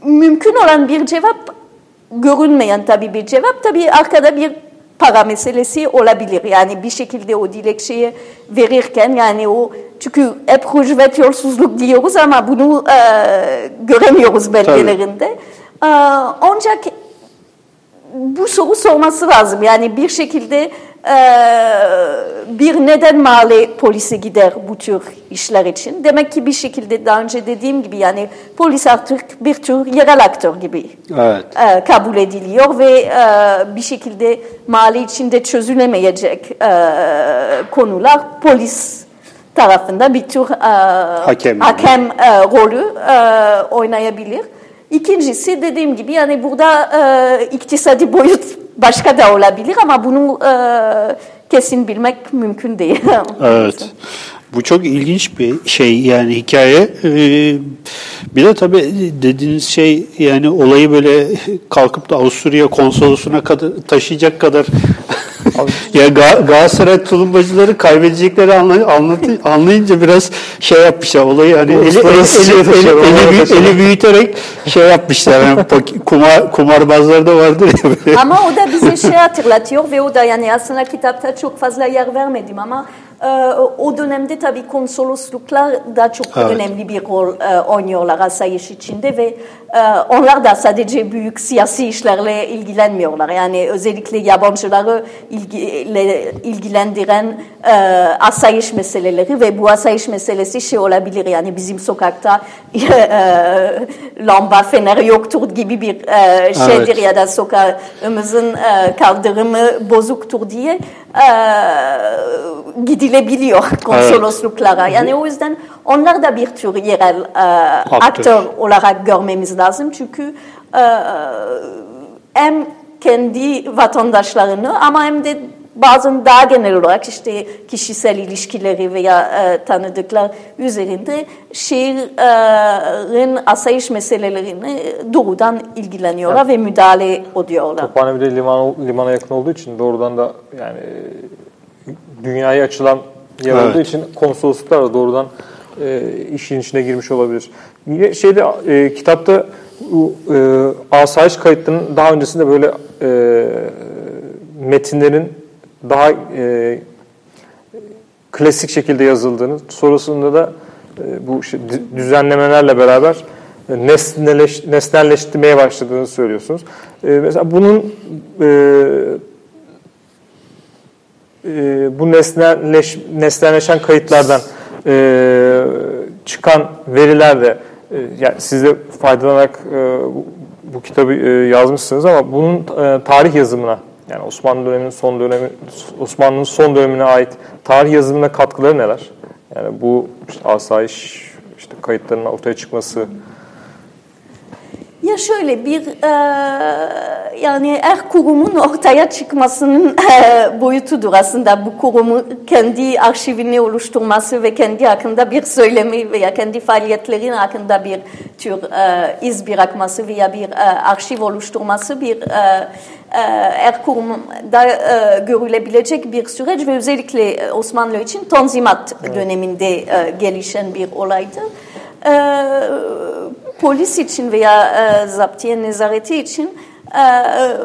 mümkün olan bir cevap görünmeyen tabii bir cevap tabii arkada bir para meselesi olabilir. Yani bir şekilde o dilekçeyi verirken yani o çünkü hep rüşvet yolsuzluk diyoruz ama bunu e, göremiyoruz belgelerinde. E, ancak bu soru sorması lazım. Yani bir şekilde bir neden mahalle polisi gider bu tür işler için? Demek ki bir şekilde daha önce dediğim gibi yani polis artık bir tür yerel aktör gibi evet. e, kabul ediliyor ve e, bir şekilde mahalle içinde çözülemeyecek e, konular polis tarafında bir tür Hakem. hakem rolü oynayabilir. İkincisi dediğim gibi yani burada e, iktisadi boyut başka da olabilir ama bunu e, kesin bilmek mümkün değil. Evet. Bu çok ilginç bir şey yani hikaye. Ee, bir de tabii dediğiniz şey yani olayı böyle kalkıp da Avusturya konsolosuna kadar taşıyacak kadar ya Ga- Galatasaray tulumbacıları kaybedecekleri anlay- anlatı- anlayınca biraz şey yapmışlar olayı hani eli, eli, eli, şey eli, eli, taşıyor. eli büyüterek şey yapmışlar. Yani kumar, kumarbazlarda vardır ya böyle. Ama o da bize şey hatırlatıyor ve o da yani aslında kitapta çok fazla yer vermedim ama o dönemde tabii konsolosluklar da çok Evet. önemli bir rol e, oynuyorlar asayiş içinde ve e, onlar da sadece büyük siyasi işlerle ilgilenmiyorlar. Yani özellikle yabancıları ilgile, ilgilendiren e, asayiş meseleleri ve bu asayiş meselesi şey olabilir yani bizim sokakta lamba feneri yoktur gibi bir şeydir Evet. ya da sokağımızın kaldırımı bozuktur diye e, gidilebiliyor konsolosluklara. Yani o yüzden onlar da bir tür yerel e, aktör olarak görmemiz lazım. Çünkü e, hem kendi vatandaşlarını ama hem de bazen daha genel olarak işte kişisel ilişkileri veya e, tanıdıklar üzerinde şehrin asayiş meselelerini doğrudan ilgileniyorlar ve müdahale ediyorlar. Tophane bir de liman, limana yakın olduğu için doğrudan da yani dünyaya açılan yer Evet. olduğu için konsolosluklar da doğrudan e, işin içine girmiş olabilir. Yine şeyde e, kitapta e, asayiş kayıtlarının daha öncesinde böyle e, metinlerin daha e, klasik şekilde yazıldığını, sonrasında da e, bu düzenlemelerle beraber e, nesneleş, nesnelleştirmeye başladığını söylüyorsunuz. E, mesela bunun e, e, bu nesnelleş, nesnelleşen kayıtlardan e, çıkan veriler de e, yani siz de faydalanarak e, bu, bu kitabı e, yazmışsınız ama bunun e, tarih yazımına yani Osmanlı döneminin son dönemi Osmanlı'nın son dönemine ait tarih yazımına katkıları neler? Yani bu işte asayiş işte kayıtlarının ortaya çıkması Ya şöyle bir e, yani her kurumun ortaya çıkmasının e, boyutudur aslında bu kurumu kendi arşivini oluşturması ve kendi hakkında bir söylemi veya kendi faaliyetlerin hakkında bir tür e, iz bırakması veya bir e, arşiv oluşturması bir e, e, her kurumda e, görülebilecek bir süreç ve özellikle e, Osmanlı için Tanzimat döneminde e, gelişen bir olaydı. Polis için veya e, zaptiye nezareti için e, e,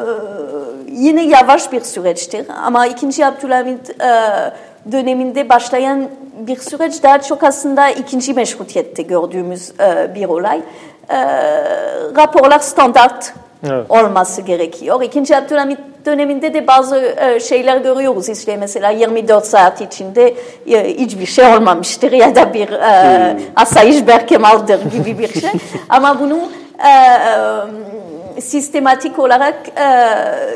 yine yavaş bir süreçtir. Ama 2. Abdülhamit e, döneminde başlayan bir süreç daha çok aslında ikinci meşrutiyette gördüğümüz e, bir olay. E, raporlar standart Evet. olması gerekiyor. İkinci Abdülhamit döneminde de bazı e, şeyler görüyoruz. İşte mesela 24 saat içinde e, hiçbir şey olmamıştır ya da bir e, asayiş Berkemal'dır gibi bir şey. Ama bunu sistematik olarak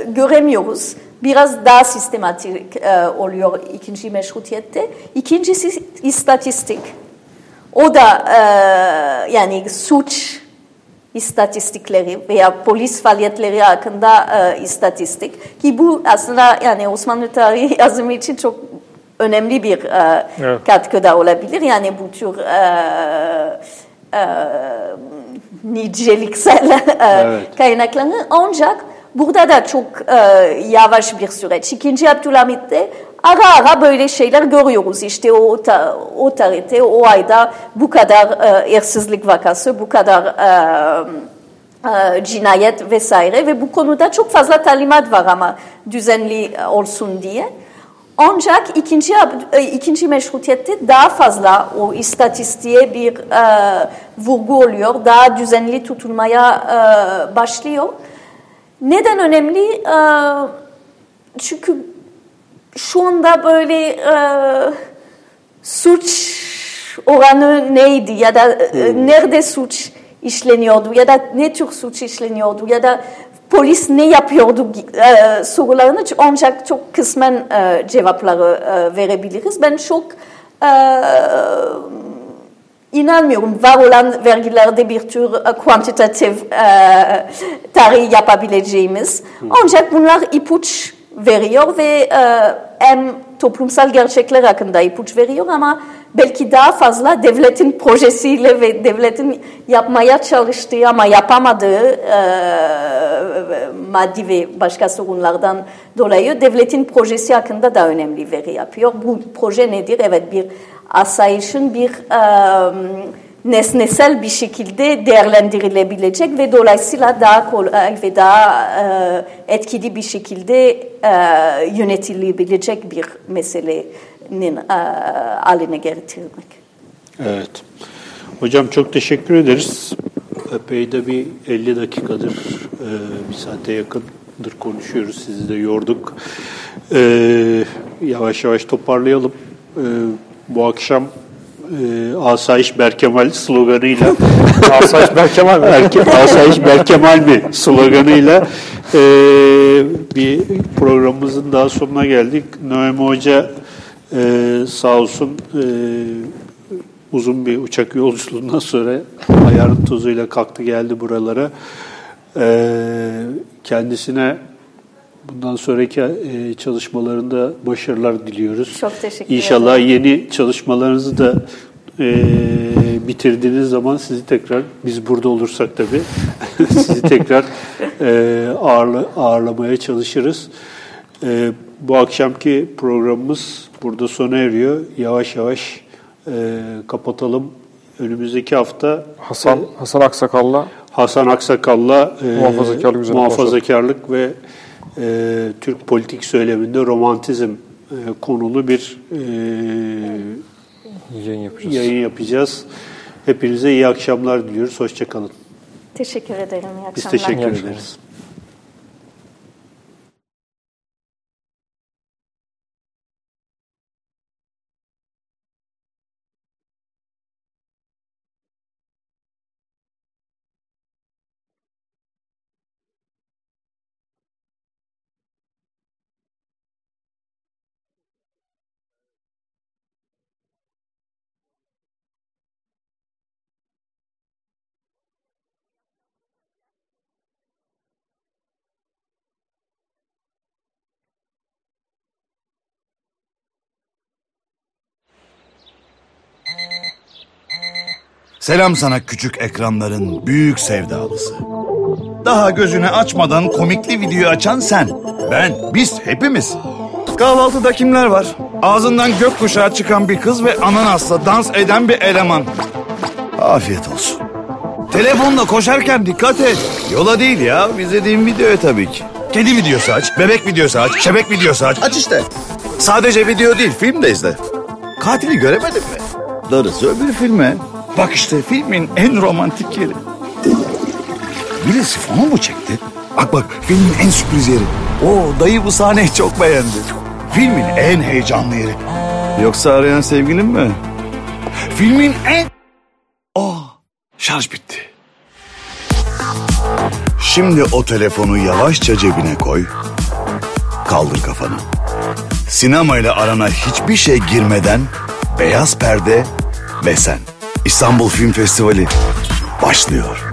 göremiyoruz. Biraz daha sistematik e, oluyor ikinci meşrutiyette. İkincisi istatistik. O da e, yani suç istatistikleri veya polis faaliyetleri hakkında e, istatistik ki bu aslında yani Osmanlı tarihi yazımı için çok önemli bir e, Evet. katkıda olabilir. Yani bu tür e, e, niceliksel e, Evet. kaynakları ancak burada da çok e, yavaş bir süreç. İkinci Abdülhamit'te ara ara böyle şeyler görüyoruz. İşte o, ta, o tarihte, o ayda bu kadar e, hırsızlık vakası, bu kadar e, e, cinayet vesaire ve bu konuda çok fazla talimat var ama düzenli olsun diye. Ancak ikinci, e, ikinci meşrutiyette daha fazla o istatistiğe bir e, vurgu oluyor, daha düzenli tutulmaya e, başlıyor. Neden önemli? E, çünkü şu anda böyle e, suç oranı neydi ya da e, nerede suç işleniyordu ya da ne tür suç işleniyordu ya da polis ne yapıyordu e, sorularını ancak çok kısmen e, cevapları e, verebiliriz. Ben çok e, inanmıyorum var olan vergilerde bir tür e, kuantitatif e, tarih yapabileceğimiz. Ancak bunlar ipuç veriyor ve e, hem toplumsal gerçekler hakkında ipuç veriyor ama belki daha fazla devletin projesiyle ve devletin yapmaya çalıştığı ama yapamadığı e, maddi ve başka sorunlardan dolayı devletin projesi hakkında da önemli veri yapıyor. Bu proje nedir? Evet bir asayişin bir e, nesnesel bir şekilde değerlendirilebilecek ve dolayısıyla daha kolay ve daha e, etkili bir şekilde e, yönetilebilecek bir meselenin e, haline getirmek. Evet. Hocam çok teşekkür ederiz. Epey de bir 50 dakikadır, e, bir saate yakındır konuşuyoruz. Sizi de yorduk. E, yavaş yavaş toparlayalım. E, bu akşam e, Asayiş Berkemal sloganıyla Asayiş Berkemal mi? Erke, Asayiş Berkemal mi sloganıyla e, bir programımızın daha sonuna geldik. Noemi Hoca e, sağ olsun e, uzun bir uçak yolculuğundan sonra ayarın tozuyla kalktı geldi buralara. E, kendisine Bundan sonraki e, çalışmalarında başarılar diliyoruz. Çok teşekkür İnşallah ederim. yeni çalışmalarınızı da e, bitirdiğiniz zaman sizi tekrar, biz burada olursak tabii, sizi tekrar e, ağırla, ağırlamaya çalışırız. E, bu akşamki programımız burada sona eriyor. Yavaş yavaş e, kapatalım. Önümüzdeki hafta Hasan Hasan Aksakal'la Hasan Aksakal'la e, Muhafazakarlık üzerine muhafazakarlık ve e, Türk politik söyleminde romantizm e, konulu bir e, yayın yapacağız. yayın yapacağız. Hepinize iyi akşamlar diliyoruz. Hoşçakalın. Teşekkür ederim. İyi Biz akşamlar. teşekkür İyi akşamlar. ederiz. Selam sana küçük ekranların büyük sevdalısı. Daha gözünü açmadan komikli video açan sen. Ben, biz hepimiz. Kahvaltıda kimler var? Ağzından gökkuşağı çıkan bir kız ve ananasla dans eden bir eleman. Afiyet olsun. Telefonla koşarken dikkat et. Yola değil ya, izlediğim videoya tabii ki. Kedi videosu aç, bebek videosu aç, şebek videosu aç. Aç işte. Sadece video değil, film de izle. Katili göremedin mi? Darısı öbür filme. Bak işte filmin en romantik yeri. Biri sifonu mu çekti? Bak bak filmin en sürpriz yeri. O dayı bu sahneyi çok beğendi. Filmin en heyecanlı yeri. Yoksa arayan sevgilin mi? Filmin en... Oh, şarj bitti. Şimdi o telefonu yavaşça cebine koy. Kaldır kafanı. Sinemayla arana hiçbir şey girmeden beyaz perde ve sen. İstanbul Film Festivali başlıyor.